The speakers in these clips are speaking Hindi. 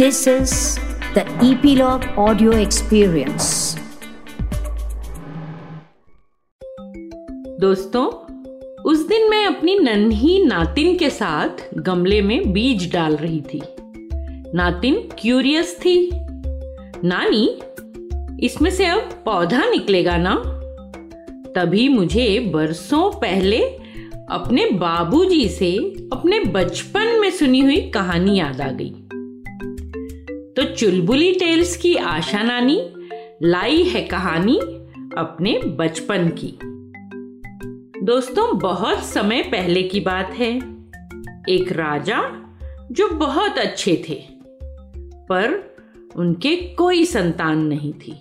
This is the Epilogue Audio Experience. दोस्तों, उस दिन मैं अपनी नन्ही नातिन के साथ गमले में बीज डाल रही थी। नातिन क्यूरियस थी। नानी, इसमें से अब पौधा निकलेगा ना? तभी मुझे बरसों पहले अपने बाबूजी से, अपने बचपन में सुनी हुई कहानी याद आ गई। तो चुलबुली टेल्स की आशा नानी, लाई है कहानी अपने बचपन की। दोस्तों, बहुत समय पहले की बात है। एक राजा जो बहुत अच्छे थे, पर उनके कोई संतान नहीं थी।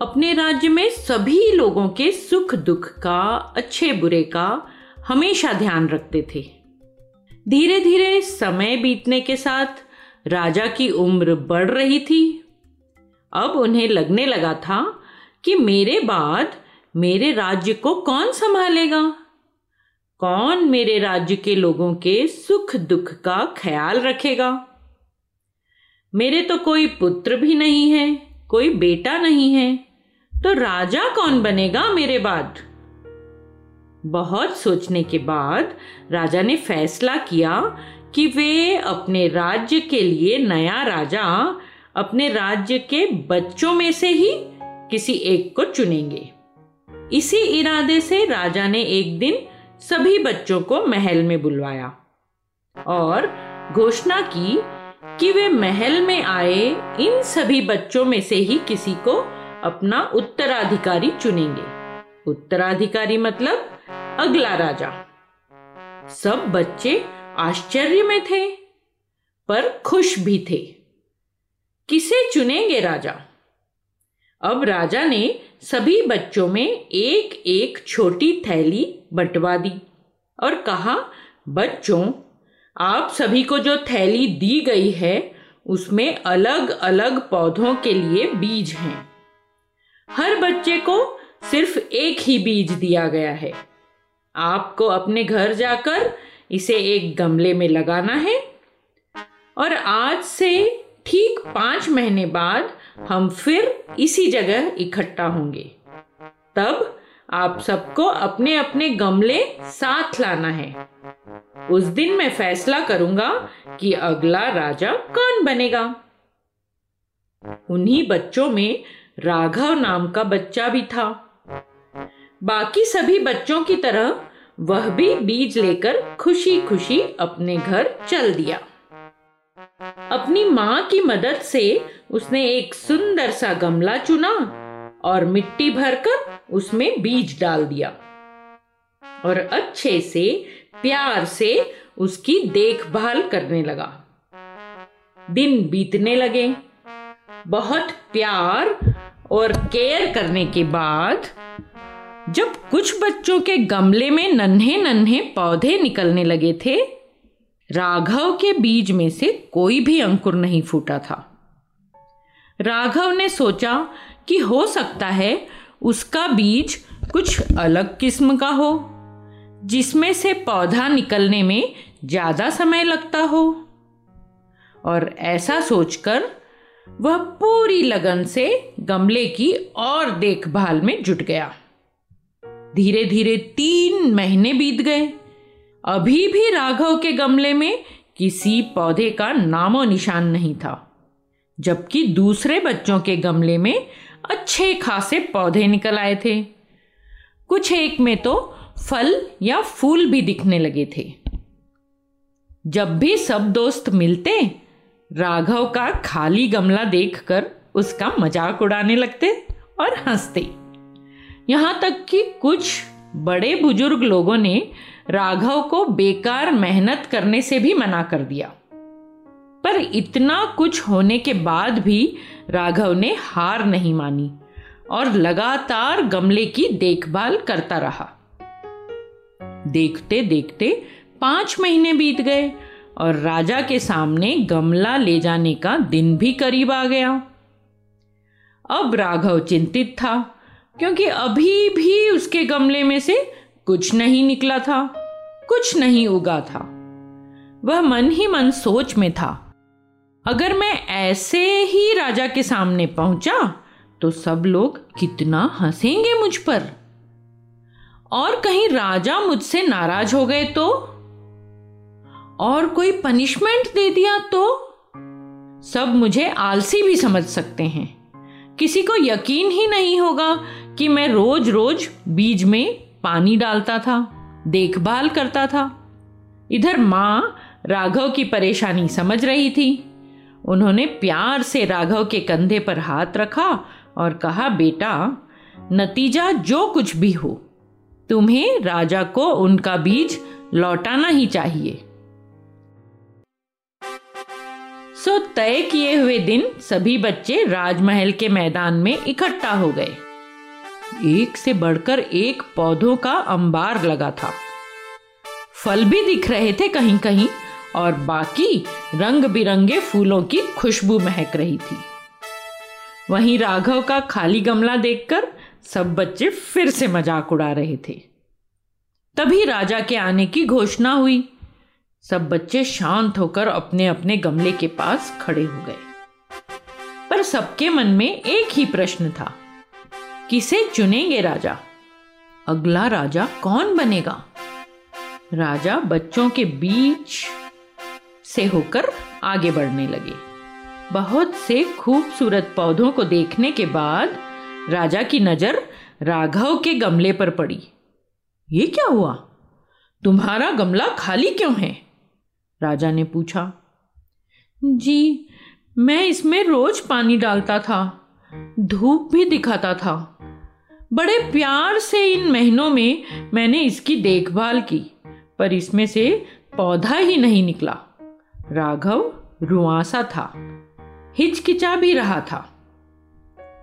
अपने राज्य में सभी लोगों के सुख दुख का, अच्छे बुरे का हमेशा ध्यान रखते थे। धीरे धीरे समय बीतने के साथ राजा की उम्र बढ़ रही थी। अब उन्हें लगने लगा था कि मेरे बाद मेरे राज्य को कौन संभालेगा? कौन मेरे राज्य के लोगों के सुख दुख का ख्याल रखेगा? मेरे तो कोई पुत्र भी नहीं है, कोई बेटा नहीं है तो राजा कौन बनेगा मेरे बाद? बहुत सोचने के बाद राजा ने फैसला किया कि वे अपने राज्य के लिए नया राजा अपने राज्य के बच्चों में से ही किसी एक को चुनेंगे। इसी इरादे से राजा ने एक दिन सभी बच्चों को महल में बुलवाया और घोषणा की कि वे महल में आए इन सभी बच्चों में से ही किसी को अपना उत्तराधिकारी चुनेंगे। उत्तराधिकारी मतलब अगला राजा। सब बच्चे आश्चर्य में थे, पर खुश भी थे। किसे चुनेंगे राजा? अब राजा ने सभी बच्चों में एक एक छोटी थैली बंटवा दी और कहा, बच्चों, आप सभी को जो थैली दी गई है, उसमें अलग अलग पौधों के लिए बीज हैं। हर बच्चे को सिर्फ़ एक ही बीज दिया गया है। आपको अपने घर जाकर इसे एक गमले में लगाना है। और आज से ठीक पाँच महीने बाद हम फिर इसी जगह इकट्ठा होंगे। तब आप सबको अपने अपने गमले साथ लाना है। उस दिन मैं फैसला करूँगा कि अगला राजा कौन बनेगा। उन्हीं बच्चों में राघव नाम का बच्चा भी था। बाकी सभी बच्चों की तरह वह भी बीज लेकर खुशी खुशी अपने घर चल दिया। अपनी माँ की मदद से उसने एक सुंदर सा गमला चुना और मिट्टी भरकर उसमें बीज डाल दिया और अच्छे से, प्यार से उसकी देखभाल करने लगा। दिन बीतने लगे। बहुत प्यार और केयर करने के बाद जब कुछ बच्चों के गमले में नन्हे नन्हे पौधे निकलने लगे थे, राघव के बीज में से कोई भी अंकुर नहीं फूटा था। राघव ने सोचा कि हो सकता है उसका बीज कुछ अलग किस्म का हो, जिसमें से पौधा निकलने में ज़्यादा समय लगता हो। और ऐसा सोचकर वह पूरी लगन से गमले की और देखभाल में जुट गया। धीरे धीरे तीन महीने बीत गए। अभी भी राघव के गमले में किसी पौधे का नामो निशान नहीं था, जबकि दूसरे बच्चों के गमले में अच्छे खासे पौधे निकल आए थे। कुछ एक में तो फल या फूल भी दिखने लगे थे। जब भी सब दोस्त मिलते, राघव का खाली गमला देखकर उसका मज़ाक उड़ाने लगते और हँसते। यहाँ तक कि कुछ बड़े बुज़ुर्ग लोगों ने राघव को बेकार मेहनत करने से भी मना कर दिया। पर इतना कुछ होने के बाद भी राघव ने हार नहीं मानी और लगातार गमले की देखभाल करता रहा। देखते देखते पाँच महीने बीत गए और राजा के सामने गमला ले जाने का दिन भी करीब आ गया। अब राघव चिंतित था। क्योंकि अभी भी उसके गमले में से कुछ नहीं निकला था, कुछ नहीं उगा था। वह मन ही मन सोच में था, अगर मैं ऐसे ही राजा के सामने पहुँचा तो सब लोग कितना हंसेंगे मुझ पर। और कहीं राजा मुझसे नाराज़ हो गए तो? और कोई पनिशमेंट दे दिया तो? सब मुझे आलसी भी समझ सकते हैं। किसी को यकीन ही नहीं होगा कि मैं रोज रोज बीज में पानी डालता था, देखभाल करता था। इधर माँ राघव की परेशानी समझ रही थी। उन्होंने प्यार से राघव के कंधे पर हाथ रखा और कहा, बेटा, नतीजा जो कुछ भी हो, तुम्हें राजा को उनका बीज लौटाना ही चाहिए। सो तय किए हुए दिन सभी बच्चे राजमहल के मैदान में इकट्ठा हो गए। एक से बढ़कर एक पौधों का अंबार लगा था। फल भी दिख रहे थे कहीं कहीं और बाकी रंग बिरंगे फूलों की खुशबू महक रही थी। वहीं राघव का खाली गमला देखकर सब बच्चे फिर से मज़ाक उड़ा रहे थे। तभी राजा के आने की घोषणा हुई। सब बच्चे शांत होकर अपने अपने गमले के पास खड़े हो गए। पर सबके मन में एक ही प्रश्न था। किसे चुनेंगे राजा? अगला राजा कौन बनेगा? राजा बच्चों के बीच से होकर आगे बढ़ने लगे। बहुत से खूबसूरत पौधों को देखने के बाद राजा की नज़र राघव के गमले पर पड़ी। ये क्या हुआ? तुम्हारा गमला खाली क्यों है? राजा ने पूछा। जी, मैं इसमें रोज पानी डालता था, धूप भी दिखाता था। बड़े प्यार से इन महीनों में मैंने इसकी देखभाल की, पर इसमें से पौधा ही नहीं निकला। राघव रुआसा था, हिचकिचा भी रहा था।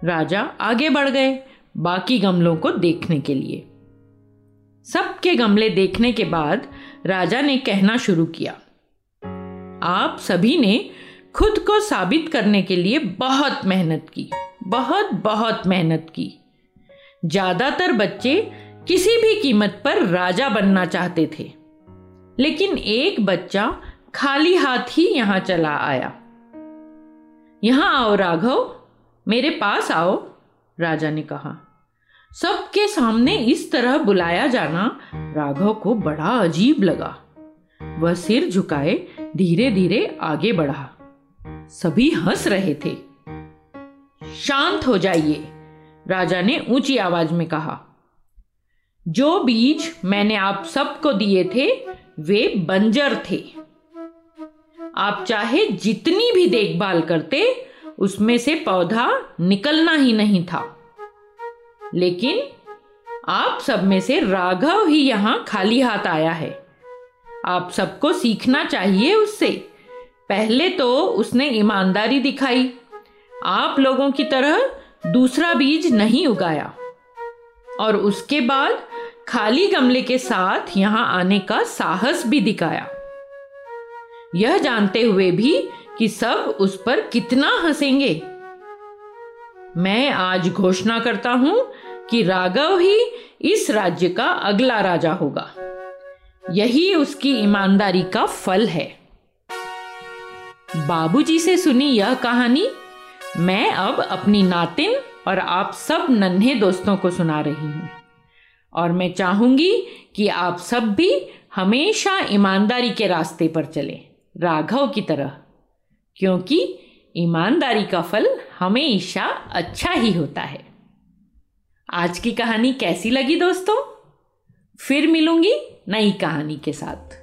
राजा आगे बढ़ गए बाकी गमलों को देखने के लिए। सबके गमले देखने के बाद राजा ने कहना शुरू किया, आप सभी ने खुद को साबित करने के लिए बहुत मेहनत की, बहुत बहुत मेहनत की। ज़्यादातर बच्चे किसी भी कीमत पर राजा बनना चाहते थे। लेकिन एक बच्चा खाली हाथ ही यहाँ चला आया। यहाँ आओ राघव, मेरे पास आओ, राजा ने कहा। सबके सामने इस तरह बुलाया जाना राघव को बड़ा अजीब लगा। वह सिर झुकाए धीरे धीरे आगे बढ़ा। सभी हंस रहे थे। शांत हो जाइए। राजा ने ऊँची आवाज़ में कहा, जो बीज मैंने आप सबको दिए थे, वे बंजर थे। आप चाहे जितनी भी देखभाल करते, उसमें से पौधा निकलना ही नहीं था। लेकिन आप सब में से राघव ही यहाँ खाली हाथ आया है। आप सबको सीखना चाहिए उससे। पहले तो उसने ईमानदारी दिखाई। आप लोगों की तरह दूसरा बीज नहीं उगाया। और उसके बाद खाली गमले के साथ यहाँ आने का साहस भी दिखाया। यह जानते हुए भी कि सब उस पर कितना हंसेंगे। मैं आज घोषणा करता हूँ कि राघव ही इस राज्य का अगला राजा होगा। यही उसकी ईमानदारी का फल है। बाबूजी से सुनी यह कहानी मैं अब अपनी नातिन और आप सब नन्हे दोस्तों को सुना रही हूँ। और मैं चाहूँगी कि आप सब भी हमेशा ईमानदारी के रास्ते पर चलें, राघव की तरह। क्योंकि ईमानदारी का फल हमेशा अच्छा ही होता है। आज की कहानी कैसी लगी दोस्तों? फिर मिलूँगी नई कहानी के साथ।